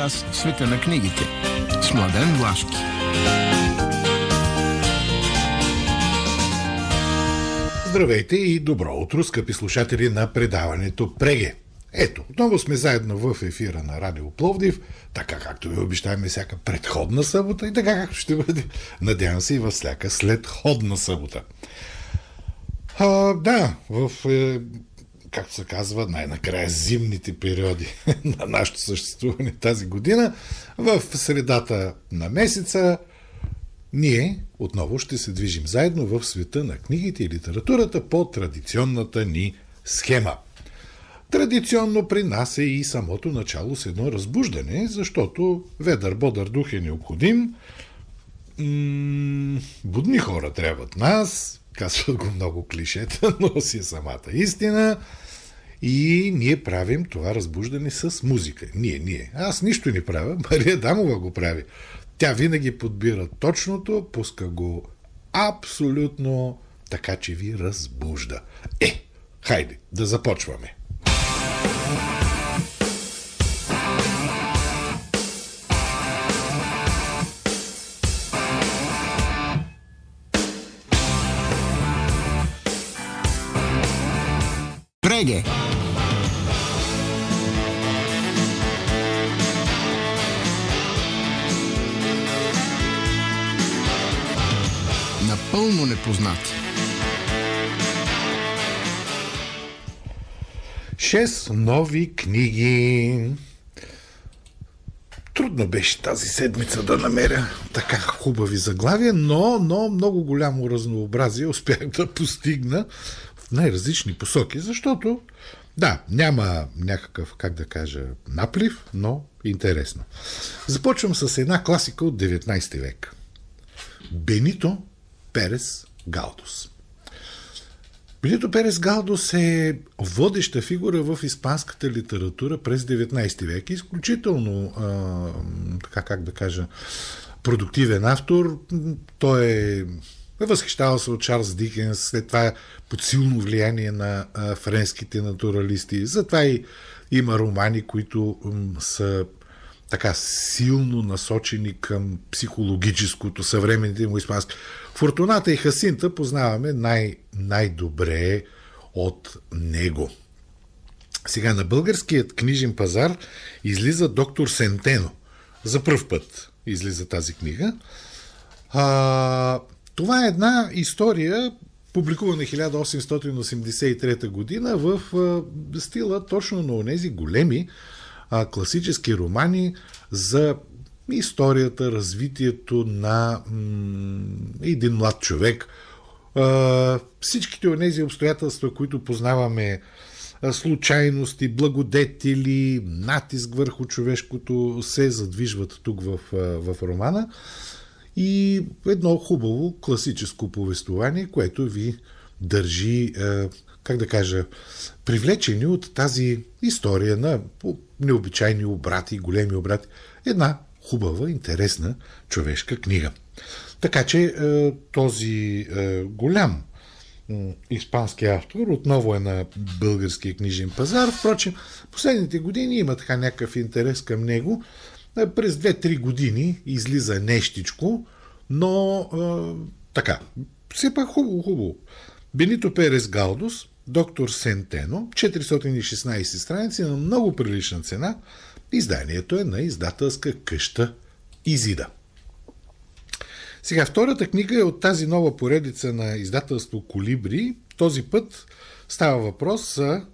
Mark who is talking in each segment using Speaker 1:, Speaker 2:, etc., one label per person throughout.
Speaker 1: Час света на книгите. С Младен Влашки.
Speaker 2: Здравейте и добро утро, скъпи слушатели на предаването Преге. Ето, отново сме заедно в ефира на Радио Пловдив, така както ви обещаваме всяка предходна събота и така както ще бъде, надявам се, и във всяка следходна събота. А, да, в, е, както се казва, най-накрая зимните периоди на нашето съществуване тази година, в средата на месеца, ние отново ще се движим заедно в света на книгите и литературата по традиционната ни схема. Традиционно при нас е и самото начало с едно разбуждане, защото ведър бодър дух е необходим. М- будни хора трябват нас, казват го много клишета, но си е самата истина. И ние правим това разбуждане с музика. Ние, ние. Аз нищо не правя, Мария Дамова го прави. Тя винаги подбира точното, пуска го абсолютно така, че ви разбужда. Е, хайде, да започваме.
Speaker 1: Преге. Напълно непознати.
Speaker 2: Шест нови книги. Трудно беше тази седмица да намеря така хубави заглавия, но, но много голямо разнообразие успях да постигна най-различни посоки, защото да, няма някакъв, как да кажа, наплив, но интересно. Започвам с една класика от 19 век. Бенито Перес Галдос. Бенито Перес Галдос е водеща фигура в испанската литература през 19 век. Изключително, а, така как да кажа, продуктивен автор. Той е възхищавал се от Чарлз Дикенс, след това под силно влияние на френските натуралисти. Затова и има романи, които са така силно насочени към психологическото, съвременните му испански. Фортуната и Хасинта познаваме най- най-добре от него. Сега на българският книжен пазар излиза доктор Сентено. За първ път излиза тази книга. А, това е една история, публикувана 1883 година в стила точно на тези големи а, класически романи за историята, развитието на един млад човек. А, всичките от тези обстоятелства, които познаваме, случайности, благодетели, натиск върху човешкото, се задвижват тук в, в романа. И едно хубаво класическо повествование, което ви държи, как да кажа, привлечени от тази история на необичайни обрати, големи обрати. Една хубава, интересна човешка книга. Така че този голям испански автор отново е на българския книжен пазар. Впрочем, последните години има така някакъв интерес към него. През 2-3 години излиза нещичко, но а, така, все пак хубаво, хубаво. Бенито Перес Галдос, доктор Сентено, 416 страници на много прилична цена. Изданието е на издателска къща Изида. Сега, втората книга е от тази нова поредица на издателство Колибри. Този път става въпрос за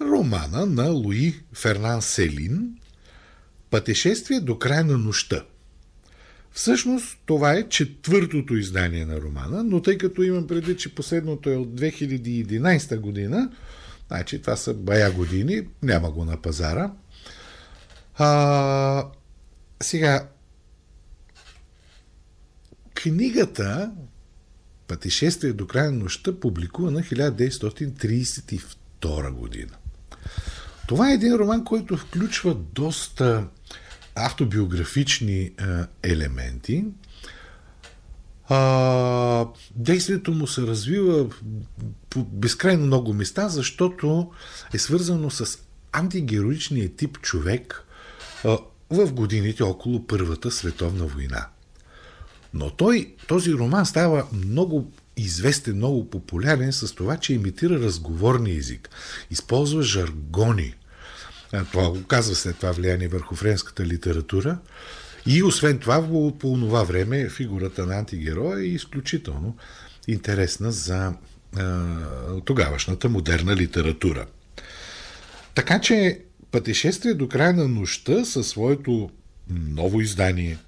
Speaker 2: романа на Луи Фернан Селин Пътешествие до края на нощта. Всъщност това е четвъртото издание на романа, но тъй като имам предвид, че последното е от 2011 година, значи това са бая години, няма го на пазара. А, сега, книгата Пътешествие до края на нощта публикувана 1932 година. Това е един роман, който включва доста автобиографични а, елементи. Действието му се развива по безкрайно много места, защото е свързано с антигероичният тип човек в годините около Първата световна война. Но той, този роман става много известен, много популярен с това, че имитира разговорния език, използва жаргони. Това го казва след това влияние върху френската литература. И освен това, по, по това време фигурата на антигероя е изключително интересна за а, тогавашната модерна литература. Така че Пътешествие до края на нощта със своето ново издание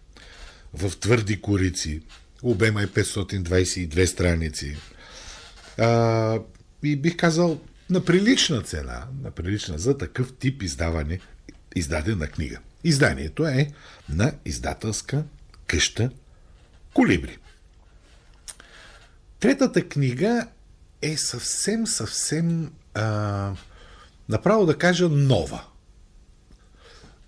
Speaker 2: в твърди корици, обема е 522 страници. А, и бих казал на прилична цена, на прилична за такъв тип издаване, издадена книга. Изданието е на издателска къща Колибри. Третата книга е съвсем, съвсем, а, направо да кажа, нова.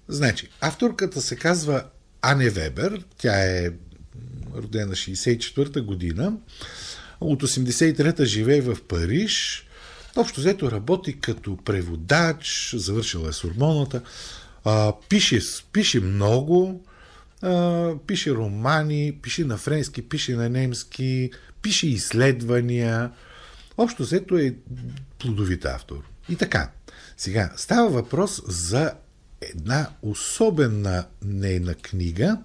Speaker 2: Значи, авторката се казва Ане Вебер, тя е родена 64-та година, от 83-та живее в Париж, общо взето работи като преводач, завършила е с а, пише, пише много, а, пише романи, пише на френски, пише на немски, пише изследвания. Общо взето е плодовит автор. И така, сега става въпрос за една особена нейна книга,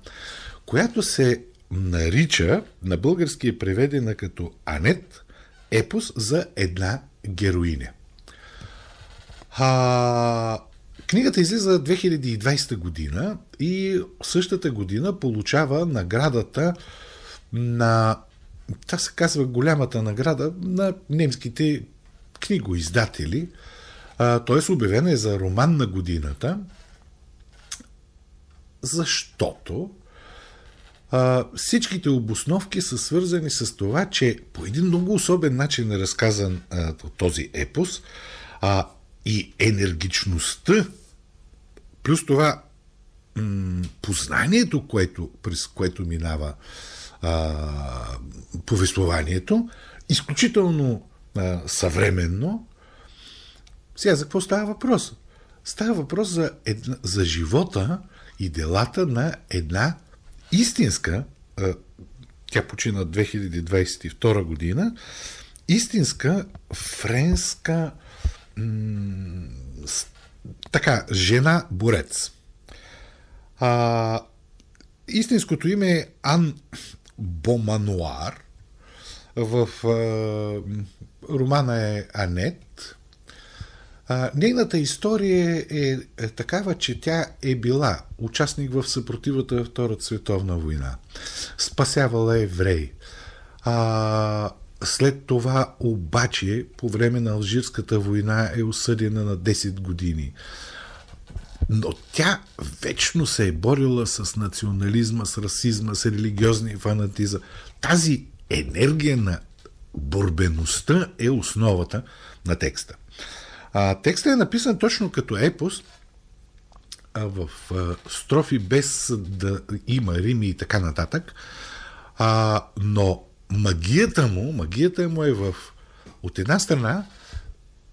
Speaker 2: която се нарича, на български е преведена като Анет, епос за една героиня. А, книгата излиза 2020 година и същата година получава наградата на това се казва голямата награда на немските книгоиздатели, т.е. обявена е за роман на годината защото а, всичките обосновки са свързани с това, че по един много особен начин е разказан а, този епос а, и енергичността, плюс това м- познанието, което, през което минава а, повествованието, изключително а, съвременно. Сега за какво става въпрос? Става въпрос за, една, за живота и делата на една истинска, тя почина 2022 година, истинска френска м- така, жена-борец. А, истинското име е Ан Бомануар. В а, романа е Анет. Нейната история е, е такава, че тя е била участник в съпротивата в Втората световна война. Спасявала евреи. А, след това обаче, по време на Алжирската война е осъдена на 10 години. Но тя вечно се е борила с национализма, с расизма, с религиозния фанатизъм. Тази енергия на борбеността е основата на текста. А, текстът е написан точно като епос, а, в а, строфи без да има рими и така нататък, а, но магията му, магията му е в от една страна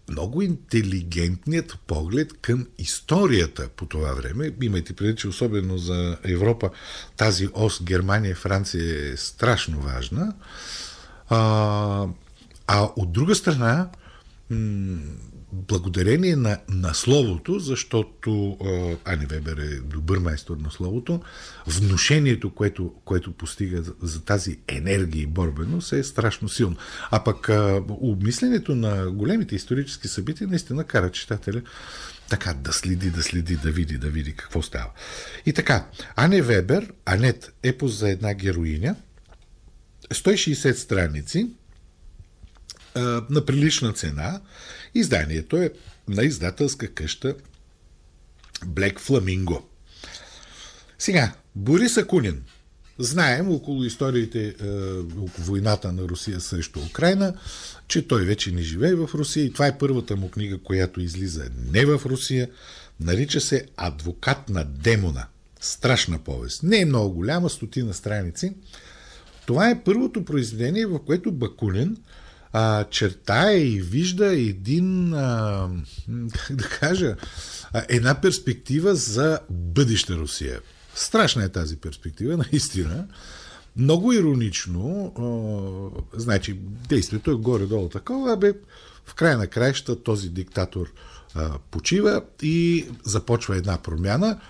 Speaker 2: много интелигентният поглед към историята по това време. Имайте преди, че особено за Европа тази ос Германия Франция е страшно важна. А, а от друга страна, благодарение на, на словото, защото Ани Вебер е добър майстор на словото, внушението, което, което постига за, тази енергия и борбеност е страшно силно. А пък обмисленето на големите исторически събития наистина кара читателя така да следи, да следи, да види, да види какво става. И така, Ане Вебер, Анет, епос за една героиня, 160 страници, на прилична цена. Изданието е на издателска къща Black Flamingo. Сега, Борис Акунин. Знаем около историите, около войната на Русия срещу Украина, че той вече не живее в Русия и това е първата му книга, която излиза не в Русия. Нарича се Адвокат на демона. Страшна повест. Не е много голяма, стотина страници. Това е първото произведение, в което Бакунин а, чертае и вижда един, а, как да кажа, една перспектива за бъдеща Русия. Страшна е тази перспектива, наистина. Много иронично, а, значи, действието е горе-долу такова, бе, в края на краища този диктатор а, почива и започва една промяна.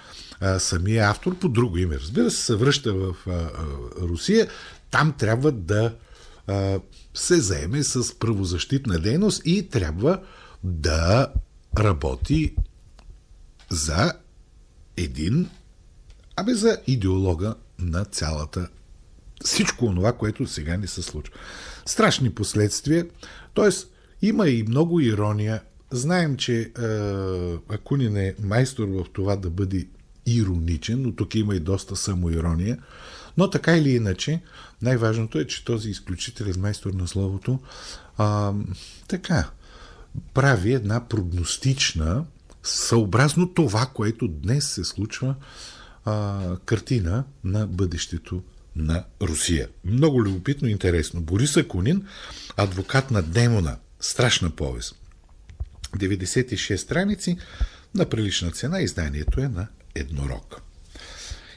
Speaker 2: А, самия автор по друго име, разбира се, се връща в а, а, Русия. Там трябва да а, се заеме с правозащитна дейност и трябва да работи за един, абе за идеолога на цялата всичко това, което сега ни се случва. Страшни последствия, т.е. има и много ирония. Знаем, че е, Акунин е майстор в това да бъде ироничен, но тук има и доста самоирония. Но така или иначе, най-важното е, че този изключителен майстор на словото а, така прави една прогностична, съобразно това, което днес се случва, а, картина на бъдещето на Русия. Много любопитно и интересно. Борис Акунин, адвокат на демона, страшна повест. 96 страници на прилична цена, изданието е на Еднорог.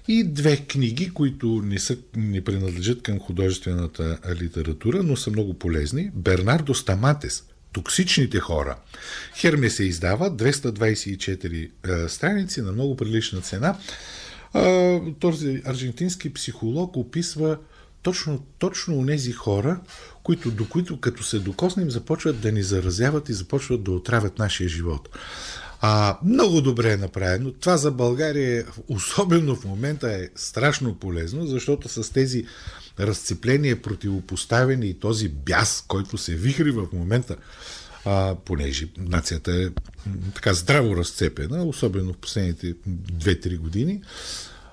Speaker 2: И две книги, които не, са, не принадлежат към художествената литература, но са много полезни. Бернардо Стаматес Токсичните хора. Херме се издава 224 е, страници на много прилична цена този аржентински психолог описва точно, точно тези хора, които, до които като се докоснем, започват да ни заразяват и започват да отравят нашия живот. А, много добре е направено. Това за България, особено в момента, е страшно полезно, защото с тези разцепления, противопоставени и този бяс, който се вихри в момента а, понеже нацията е така здраво разцепена, особено в последните 2-3 години,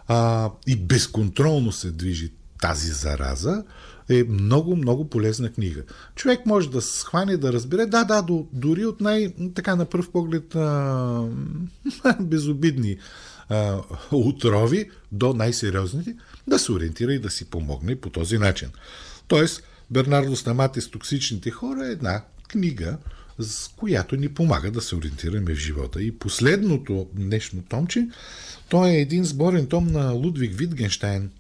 Speaker 2: а, и безконтролно се движи тази зараза, е много, много полезна книга. Човек може да се схване, да разбере, да, да, до, дори от най, така на пръв поглед, а, безобидни а, отрови до най-сериозните, да се ориентира и да си помогне по този начин. Тоест, Бернардо Стамати с токсичните хора е една книга, с която ни помага да се ориентираме в живота. И последното днешно томче, то е един сборен том на Лудвиг Витгенштайн.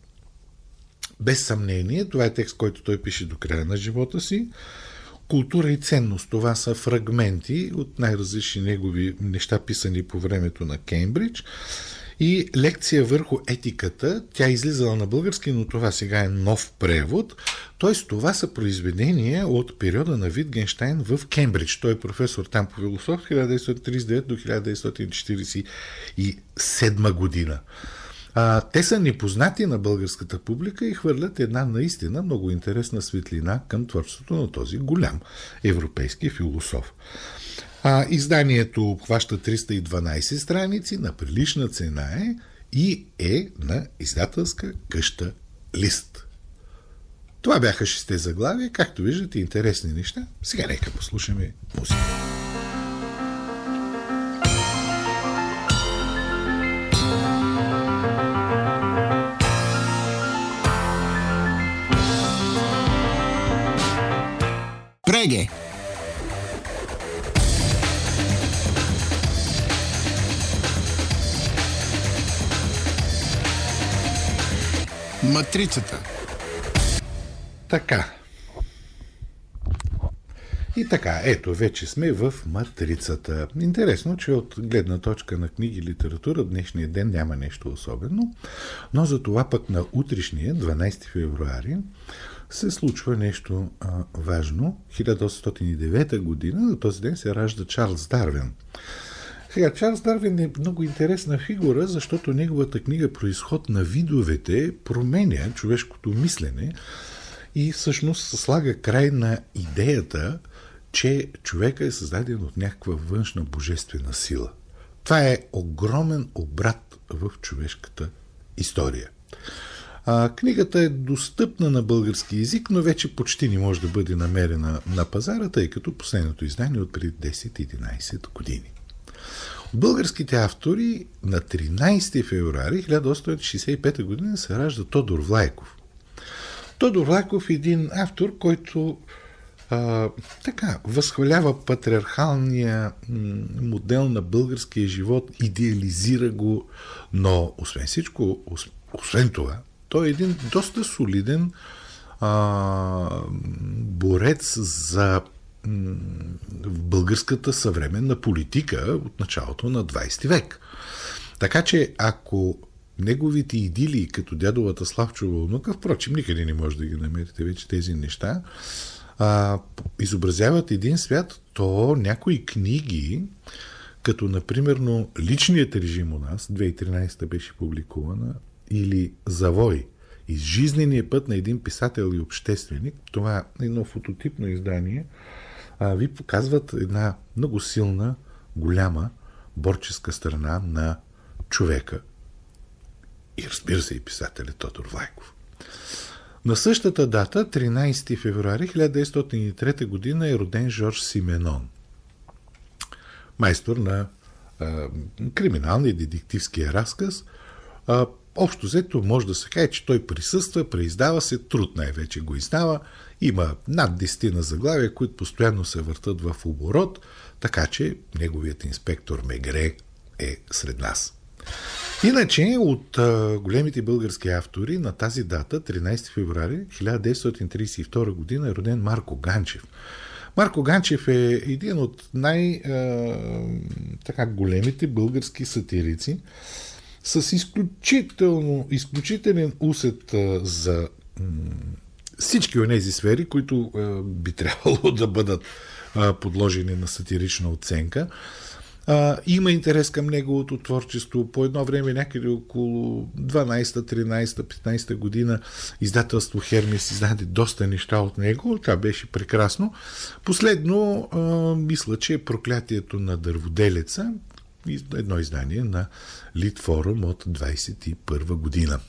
Speaker 2: Без съмнение, това е текст, който той пише до края на живота си. Култура и ценност. Това са фрагменти от най-различни негови неща, писани по времето на Кембридж и лекция върху етиката. Тя е излизала на български, но това сега е нов превод. Тоест, това са произведения от периода на Витгенштайн в Кембридж. Той е професор там по философия 1939 до 1947 година. А, те са непознати на българската публика и хвърлят една наистина много интересна светлина към творчеството на този голям европейски философ. А, изданието обхваща 312 страници, на прилична цена е и е на издателска къща Лист. Това бяха шесте заглавия, както виждате, интересни неща. Сега нека послушаме музика.
Speaker 1: Матрицата.
Speaker 2: Така. И така, ето, вече сме в матрицата. Интересно, че от гледна точка на книги и литература днешния ден няма нещо особено, но за това пък на утрешния, 12 февруари, се случва нещо а, важно. 1809 година на този ден се ражда Чарлз Дарвин. Сега, Чарлз Дарвин е много интересна фигура, защото неговата книга Происход на видовете променя човешкото мислене и всъщност слага край на идеята, че човека е създаден от някаква външна божествена сила. Това е огромен обрат в човешката история. А, книгата е достъпна на български язик, но вече почти не може да бъде намерена на пазара, тъй като последното издание е от преди 10-11 години. Българските автори на 13 февруари 1865 г. се ражда Тодор Влайков. Тодор Влайков е един автор, който а, така, възхвалява патриархалния модел на българския живот, идеализира го, но освен всичко, освен това, той е един доста солиден а, борец за в българската съвременна политика от началото на 20 век. Така че ако неговите идили като дядовата Славчова внука, впрочем, никъде не може да ги намерите вече тези неща, а, изобразяват един свят, то някои книги, като например Личният режим у нас, 2013 беше публикувана, или Завой, из жизнения път на един писател и общественик, това е едно фототипно издание, а, ви показват една много силна, голяма борческа страна на човека. И разбира се и писателя Тодор Влайков. На същата дата, 13 февруари 1903 година, е роден Жорж Сименон. Майстор на а, криминалния детективския разказ. А, общо взето може да се каже, че той присъства, преиздава се, труд най-вече го издава. Има над 10 на заглавия, които постоянно се въртат в оборот, така че неговият инспектор Мегре е сред нас. Иначе от а, големите български автори на тази дата, 13 феврари 1932 година, е роден Марко Ганчев. Марко Ганчев е един от най-големите български сатирици с изключително, изключителен усет за всички от тези сфери, които би трябвало да бъдат подложени на сатирична оценка. Има интерес към неговото творчество. По едно време, някъде около 12, 13, 15 година, издателство Хермес издаде доста неща от него. Това беше прекрасно. Последно, мисля, че е проклятието на дърводелеца, едно издание на Литфорум от 21 година.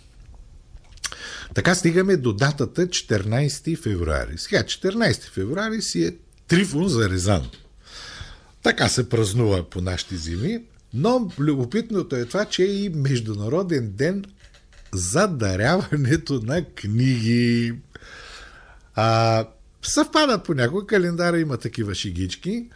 Speaker 2: Така стигаме до датата 14 февруари. Сега 14 февруари си е Трифон за Резан. Така се празнува по нашите зими, но любопитното е това, че е и Международен ден за даряването на книги. А, съвпадат понякога, календара има такива шигички.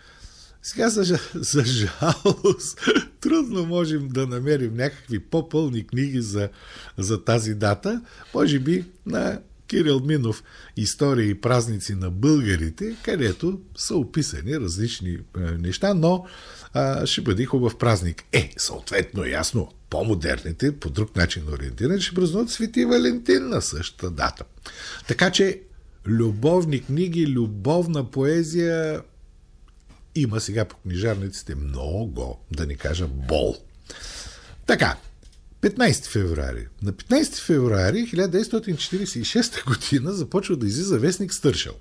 Speaker 2: Сега, за, за жалост, трудно можем да намерим някакви по-пълни книги за, за тази дата. Може би на Кирил Минов История и празници на българите, където са описани различни е, неща, но а, ще бъде хубав празник. Е, съответно, ясно, по-модерните, по друг начин ориентирани, ще празнуват Свети Валентин на същата дата. Така че любовни книги, любовна поезия има сега по книжарниците много, да не кажа бол. Така, 15 февруари. На 15 февруари 1946 година започва да излиза вестник Стършел.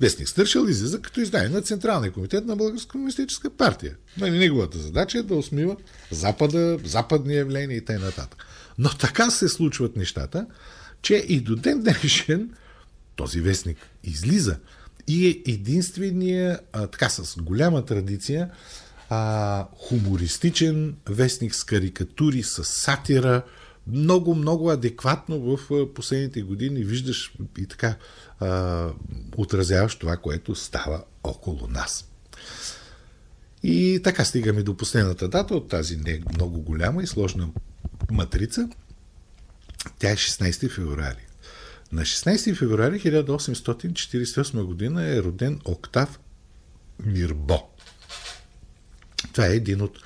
Speaker 2: Вестник Стършел излиза като издание на Централния комитет на Българска комунистическа партия. Нали, неговата задача е да усмива Запада, западни явления и т.н. Но така се случват нещата, че и до ден днешен този вестник излиза и е единствения, а, така с голяма традиция, а, хумористичен вестник с карикатури, с сатира, много, много адекватно в последните години виждаш и така а, отразяваш това, което става около нас. И така стигаме до последната дата от тази не много голяма и сложна матрица. Тя е 16 февруари. На 16 февруари 1848 година е роден Октав Мирбо. Това е един от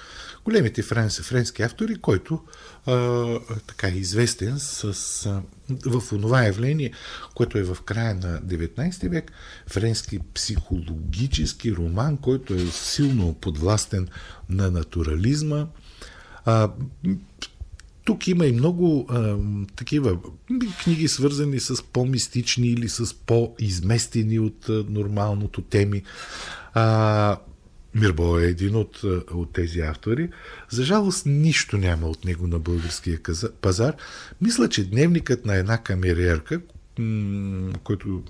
Speaker 2: големите френски, автори, който а, така е известен с, а, в онова явление, което е в края на 19 век, френски психологически роман, който е силно подвластен на натурализма. А, тук има и много а, такива книги, свързани с по-мистични или с по-изместени от а, нормалното теми. А, Мирбо е един от, от тези автори. За жалост нищо няма от него на българския пазар. Мисля, че дневникът на една камериерка, който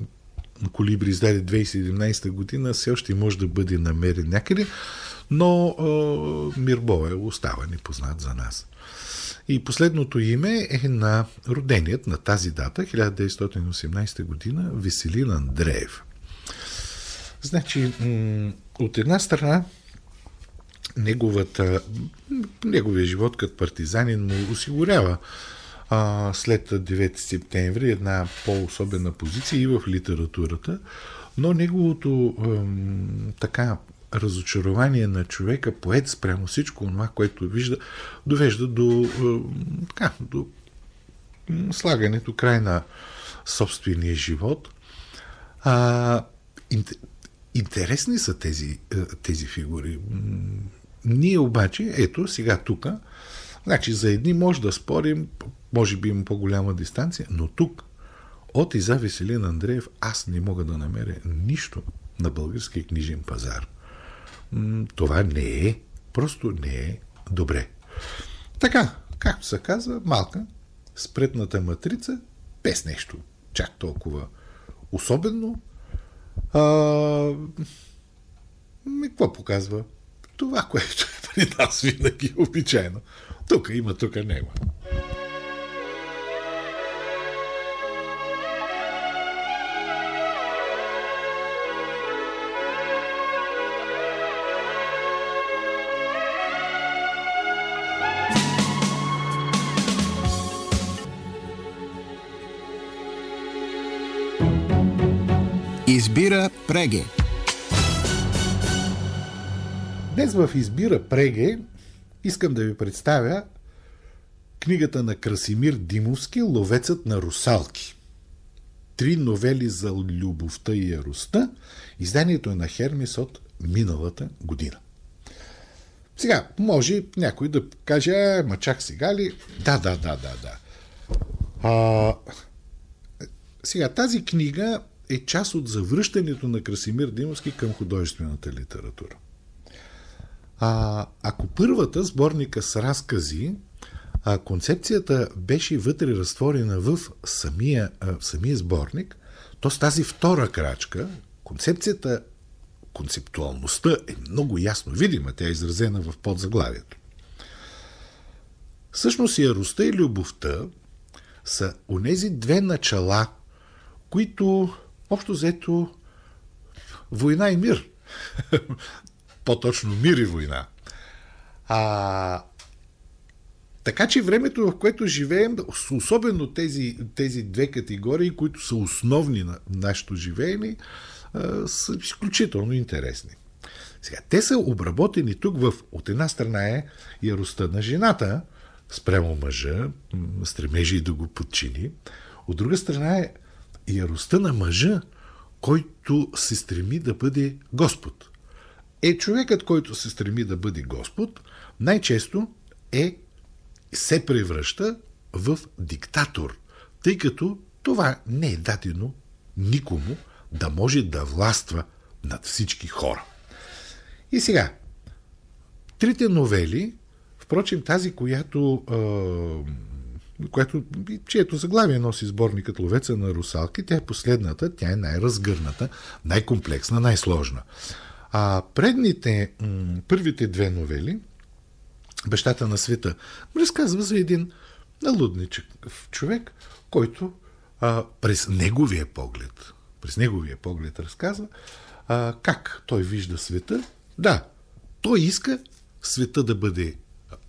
Speaker 2: Колибри издаде 2017 година, все още може да бъде намерен някъде, но е, Мирбо е остава непознат за нас. И последното име е на роденият на тази дата, 1918 година, Веселин Андреев. Значи, от една страна, неговата, неговия живот като партизанин му осигурява а, след 9 септември една по-особена позиция и в литературата, но неговото ем, така разочарование на човека, поет спрямо всичко това, което вижда, довежда до, ем, така, до слагането край на собствения живот. А, интересни са тези, е, тези фигури. Ние обаче, ето сега тук, значи за едни може да спорим, може би има по-голяма дистанция, но тук от и за Веселин Андреев аз не мога да намеря нищо на българския книжен пазар. Това не е, просто не е добре. Така, както се казва, малка, спретната матрица, без нещо чак толкова особено. А, какво показва? Това, което е при нас винаги обичайно. Тук има, тук няма.
Speaker 1: Избира Преге.
Speaker 2: Днес в Избира Преге искам да ви представя книгата на Красимир Димовски «Ловецът на русалки». Три новели за любовта и яростта. Изданието е на Хермис от миналата година. Сега, може някой да каже, а, ма чак сега ли? Да, да, да, да, да. А, сега, тази книга е част от завръщането на Красимир Димовски към художествената литература. А, ако първата сборника с разкази, а, концепцията беше вътре разтворена в самия, в самия сборник, то с тази втора крачка, концепцията, концептуалността е много ясно видима, тя е изразена в подзаглавието. Всъщност яростта и любовта са онези две начала, които общо взето война и мир. По-точно мир и война. А, така че времето, в което живеем, особено тези, тези две категории, които са основни на нашето живеене, са изключително интересни. Сега, те са обработени тук в, от една страна е яростта на жената, спрямо мъжа, стремежи да го подчини, от друга страна е яростта на мъжа, който се стреми да бъде Господ. Е, човекът, който се стреми да бъде Господ, най-често е, се превръща в диктатор, тъй като това не е дадено никому да може да властва над всички хора. И сега, трите новели, впрочем тази, която която, чието заглавие носи сборникът Ловеца на русалки, тя е последната, тя е най-разгърната, най-комплексна, най-сложна. А предните, първите две новели, Бащата на света, разказва за един налудничък човек, който а, през неговия поглед, през неговия поглед разказва а, как той вижда света. Да, той иска света да бъде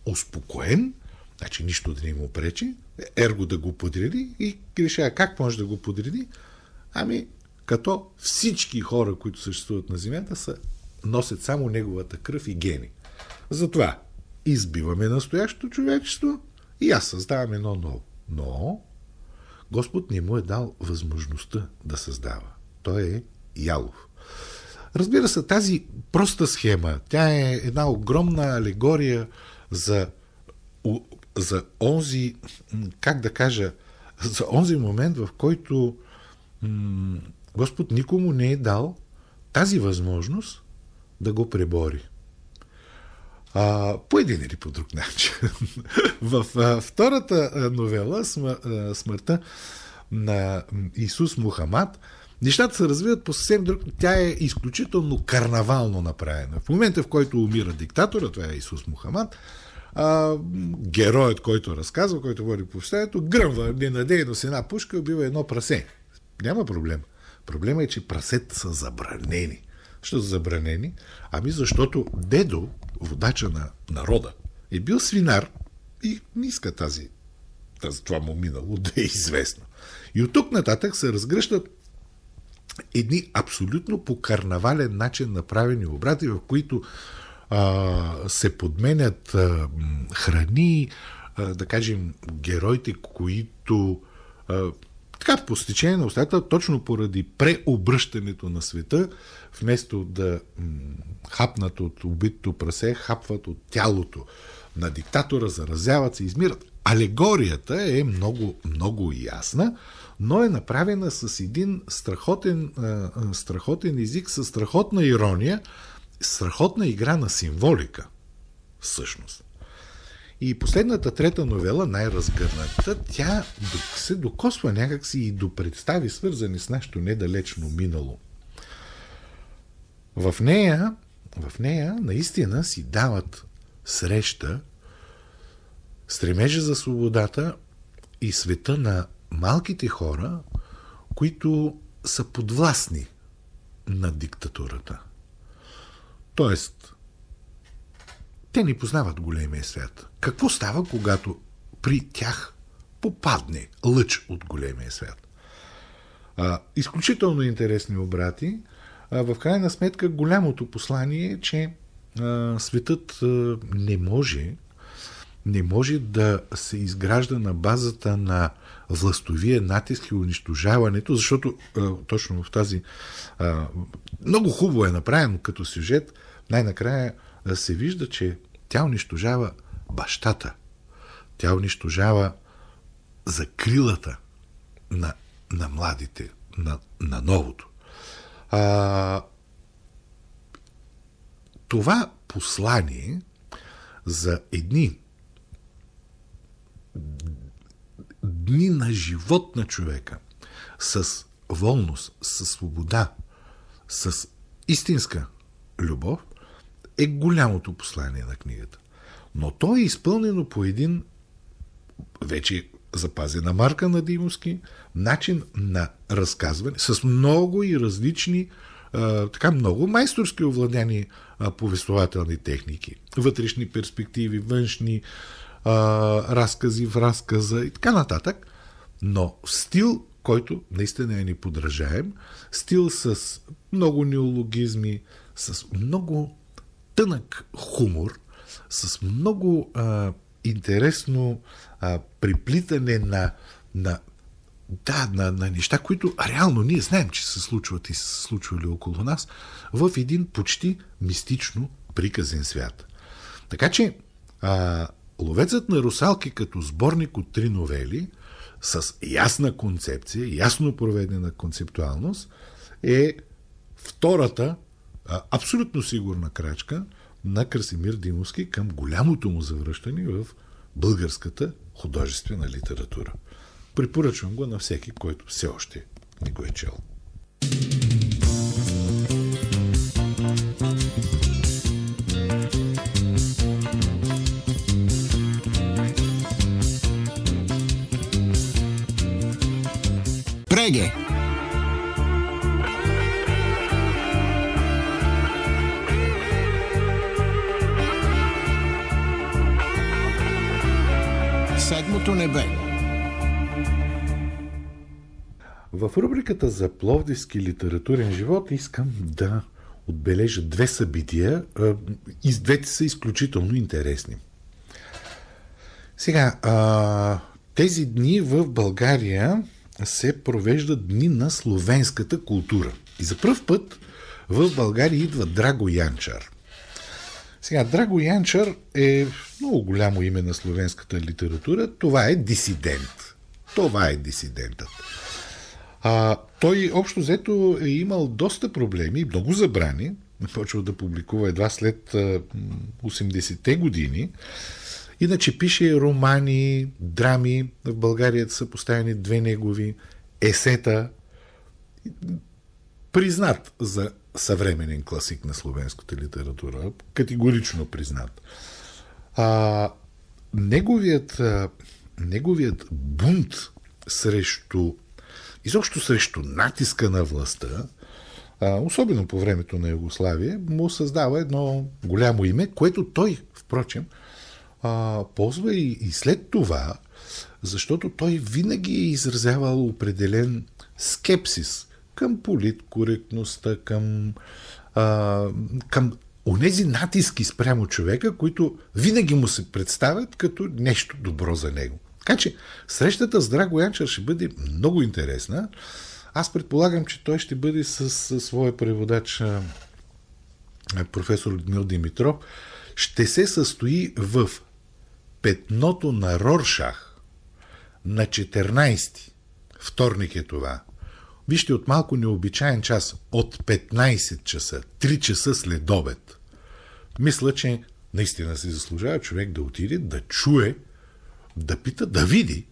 Speaker 2: успокоен, Значи нищо да не му пречи, ерго да го подреди и решава как може да го подреди. Ами, като всички хора, които съществуват на Земята, са, носят само неговата кръв и гени. Затова избиваме настоящото човечество и аз създавам едно ново. Но Господ не му е дал възможността да създава. Той е ялов. Разбира се, тази проста схема, тя е една огромна алегория за за онзи, как да кажа, за онзи момент, в който Господ никому не е дал тази възможност да го пребори. А, по един или по друг начин. в а, втората новела, а, смъртта на Исус Мухамад, нещата се развиват по съвсем друг. Тя е изключително карнавално направена. В момента, в който умира диктатора, това е Исус Мухамад, а, героят, който разказва, който води повещанието, гръмва ненадейно с една пушка и убива едно прасе. Няма проблем. Проблема е, че прасета са забранени. ще са забранени? Ами защото дедо, водача на народа, е бил свинар и не иска тази, тази това му минало да е известно. И от тук нататък се разгръщат едни абсолютно по карнавален начин направени обрати, в които се подменят храни, да кажем, героите, които така, по стечение на остата, точно поради преобръщането на света, вместо да хапнат от убитото прасе, хапват от тялото на диктатора, заразяват се, измират. Алегорията е много, много ясна, но е направена с един страхотен, страхотен език, с страхотна ирония, страхотна игра на символика, всъщност. И последната трета новела, най-разгърната, тя се докосва някакси и до представи, свързани с нашето недалечно минало. В нея, в нея наистина си дават среща стремежа за свободата и света на малките хора, които са подвластни на диктатурата. Тоест, те не познават големия свят. Какво става, когато при тях попадне лъч от големия свят? А, изключително интересни обрати. А, в крайна сметка, голямото послание е, че а, светът а, не може не може да се изгражда на базата на властовия натиск и унищожаването, защото а, точно в тази а, много хубаво е направено като сюжет, най-накрая се вижда, че тя унищожава бащата. Тя унищожава закрилата на, на младите, на, на новото. А, това послание за едни дни на живот на човека с волност, с свобода, с истинска любов, е голямото послание на книгата. Но то е изпълнено по един вече запазена марка на Димовски, начин на разказване с много и различни, така много майсторски овладени а, повествователни техники. Вътрешни перспективи, външни а, разкази в разказа и така нататък. Но стил, който наистина е неподражаем, стил с много неологизми, с много тънък хумор, с много а, интересно а, приплитане на, на, да, на, на неща, които реално ние знаем, че се случват и се случвали около нас, в един почти мистично приказен свят. Така че а, Ловецът на русалки като сборник от три новели с ясна концепция, ясно проведена концептуалност е втората абсолютно сигурна крачка на Красимир Димовски към голямото му завръщане в българската художествена литература. Препоръчвам го на всеки, който все още не го е чел.
Speaker 1: Преге! Небе.
Speaker 2: В рубриката за Пловдивски литературен живот искам да отбележа две събития. И двете са изключително интересни. Сега, тези дни в България се провеждат дни на словенската култура. И за първ път в България идва Драго Янчар. Сега, Драго Янчар е много голямо име на словенската литература. Това е дисидент. Това е дисидентът. А, той общо взето е имал доста проблеми, много забрани. Почва да публикува едва след 80-те години. Иначе пише романи, драми. В България са поставени две негови есета. Признат за съвременен класик на словенската литература. Категорично признат. А, неговият, неговият бунт срещу изобщо срещу натиска на властта а, особено по времето на Югославия, му създава едно голямо име, което той, впрочем, а, ползва и, и след това, защото той винаги е изразявал определен скепсис към политкоректността, към, а, към онези натиски спрямо човека, които винаги му се представят като нещо добро за него. Така че срещата с Драго Янчар ще бъде много интересна. Аз предполагам, че той ще бъде с, с своя преводач професор Людмил Димитров. Ще се състои в петното на Роршах на 14. Вторник е това. Вижте, от малко необичайен час, от 15 часа, 3 часа след обед. Мисля, че наистина се заслужава човек да отиде, да чуе, да пита, да види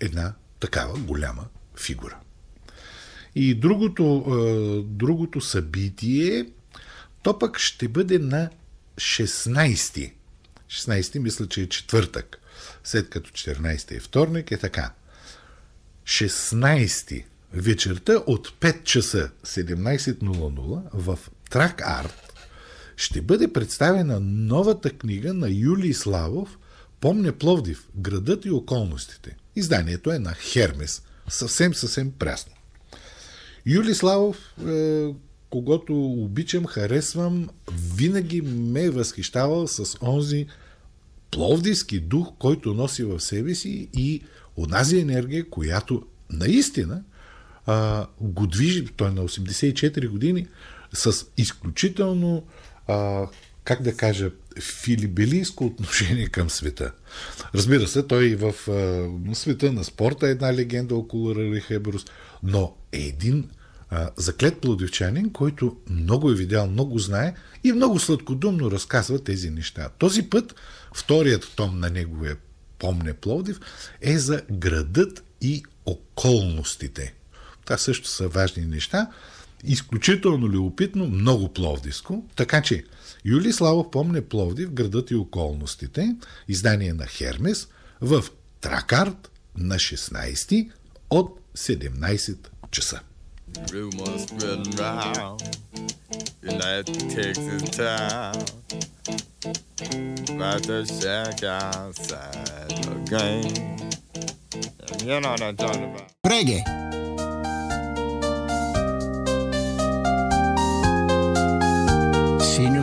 Speaker 2: една такава голяма фигура. И другото, другото събитие, то пък ще бъде на 16. 16 мисля, че е четвъртък. След като 14 е вторник, е така. 16 вечерта от 5 часа 17.00 в Трак Арт ще бъде представена новата книга на Юлий Славов Помня Пловдив, градът и околностите. Изданието е на Хермес. Съвсем, съвсем прясно. Юли Славов, е, когато обичам, харесвам, винаги ме е възхищавал с онзи пловдивски дух, който носи в себе си и онази енергия, която наистина а, го движи, той е на 84 години, с изключително, а, как да кажа, филибелийско отношение към света. Разбира се, той в а, света на спорта е една легенда около Рари Хебрус, но е един а, заклет плодивчанин, който много е видял, много знае и много сладкодумно разказва тези неща. Този път, вторият том на неговия Помне Пловдив, е за градът и околностите. Това също са важни неща. Изключително любопитно, много пловдивско. Така че Юли Славов помне Пловдив, градът и околностите, издание на Хермес, в Тракарт на 16 от 17 часа. Rumors spreading round in that Texas town about the shack outside the game. You know what I'm talking about. Reggae.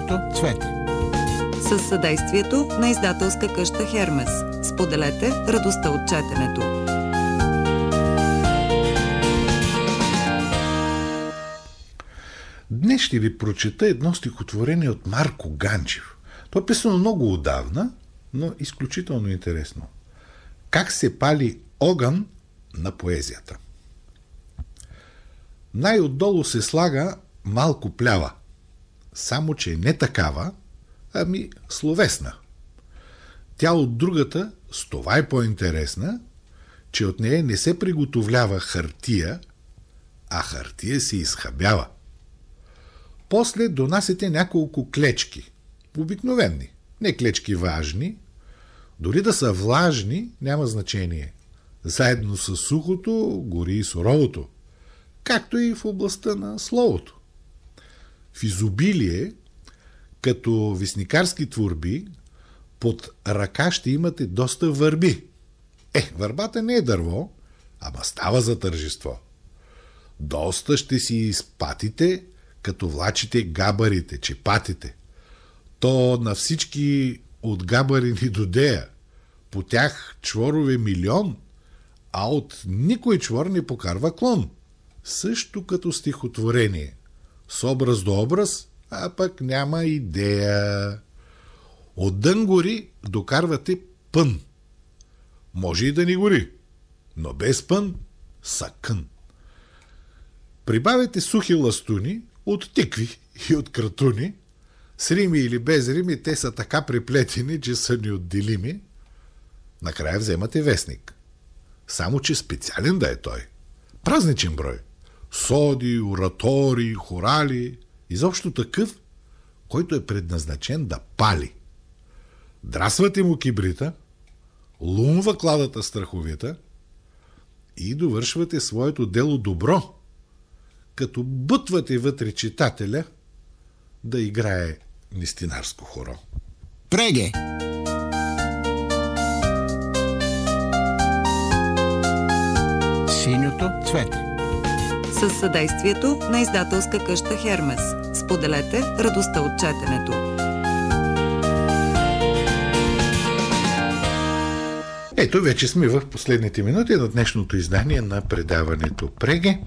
Speaker 3: Синьото цвете. Със съдействието на издателска къща Хермес. Споделете радостта от четенето.
Speaker 2: Днес ще ви прочета едно стихотворение от Марко Ганчев. То е писано много отдавна, но изключително интересно. Как се пали огън на поезията. Най-отдолу се слага малко плява – само че не такава, ами словесна. Тя от другата с това е по-интересна, че от нея не се приготовлява хартия, а хартия се изхабява. После донасете няколко клечки, обикновени, не клечки важни, дори да са влажни, няма значение. Заедно с сухото гори и суровото, както и в областта на словото в изобилие, като висникарски творби, под ръка ще имате доста върби. Е, върбата не е дърво, ама става за тържество. Доста ще си изпатите, като влачите габарите, чепатите. То на всички от габарини до дея. По тях чворове милион, а от никой чвор не покарва клон. Също като стихотворение с образ до образ, а пък няма идея. От дън гори докарвате пън. Може и да ни гори, но без пън са кън. Прибавете сухи ластуни от тикви и от кратуни, с рими или без рими, те са така приплетени, че са неотделими. Накрая вземате вестник. Само, че специален да е той. Празничен брой соди, оратори, хорали, изобщо такъв, който е предназначен да пали. Драсвате му кибрита, лумва кладата страховита и довършвате своето дело добро, като бутвате вътре читателя да играе нестинарско хоро.
Speaker 1: Преге! Синьото цвете.
Speaker 3: С съдействието на издателска къща Хермес. Споделете радостта от четенето.
Speaker 2: Ето, вече сме в последните минути на днешното издание на предаването Преге.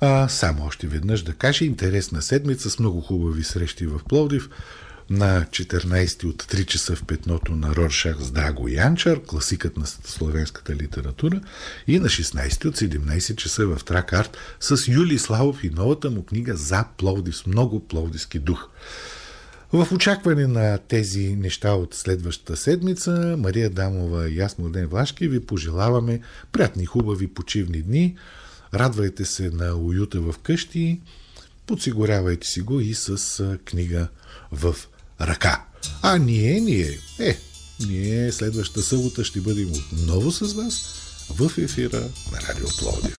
Speaker 2: А, само още веднъж да кажа, интересна седмица с много хубави срещи в Пловдив. На 14 от 3 часа в петното на Роршах с Даго Янчар, класикът на славянската литература, и на 16 от 17 часа в Трак Арт с Юли Славов и новата му книга За Пловдив с много пловдивски дух. В очакване на тези неща от следващата седмица, Мария Дамова и аз, Младен Влашки, ви пожелаваме приятни, хубави почивни дни. Радвайте се на уюта в къщи, подсигурявайте си го и с книга в ръка. А ние, ние, е, ние следващата събота ще бъдем отново с вас в ефира на Радио Пловдив.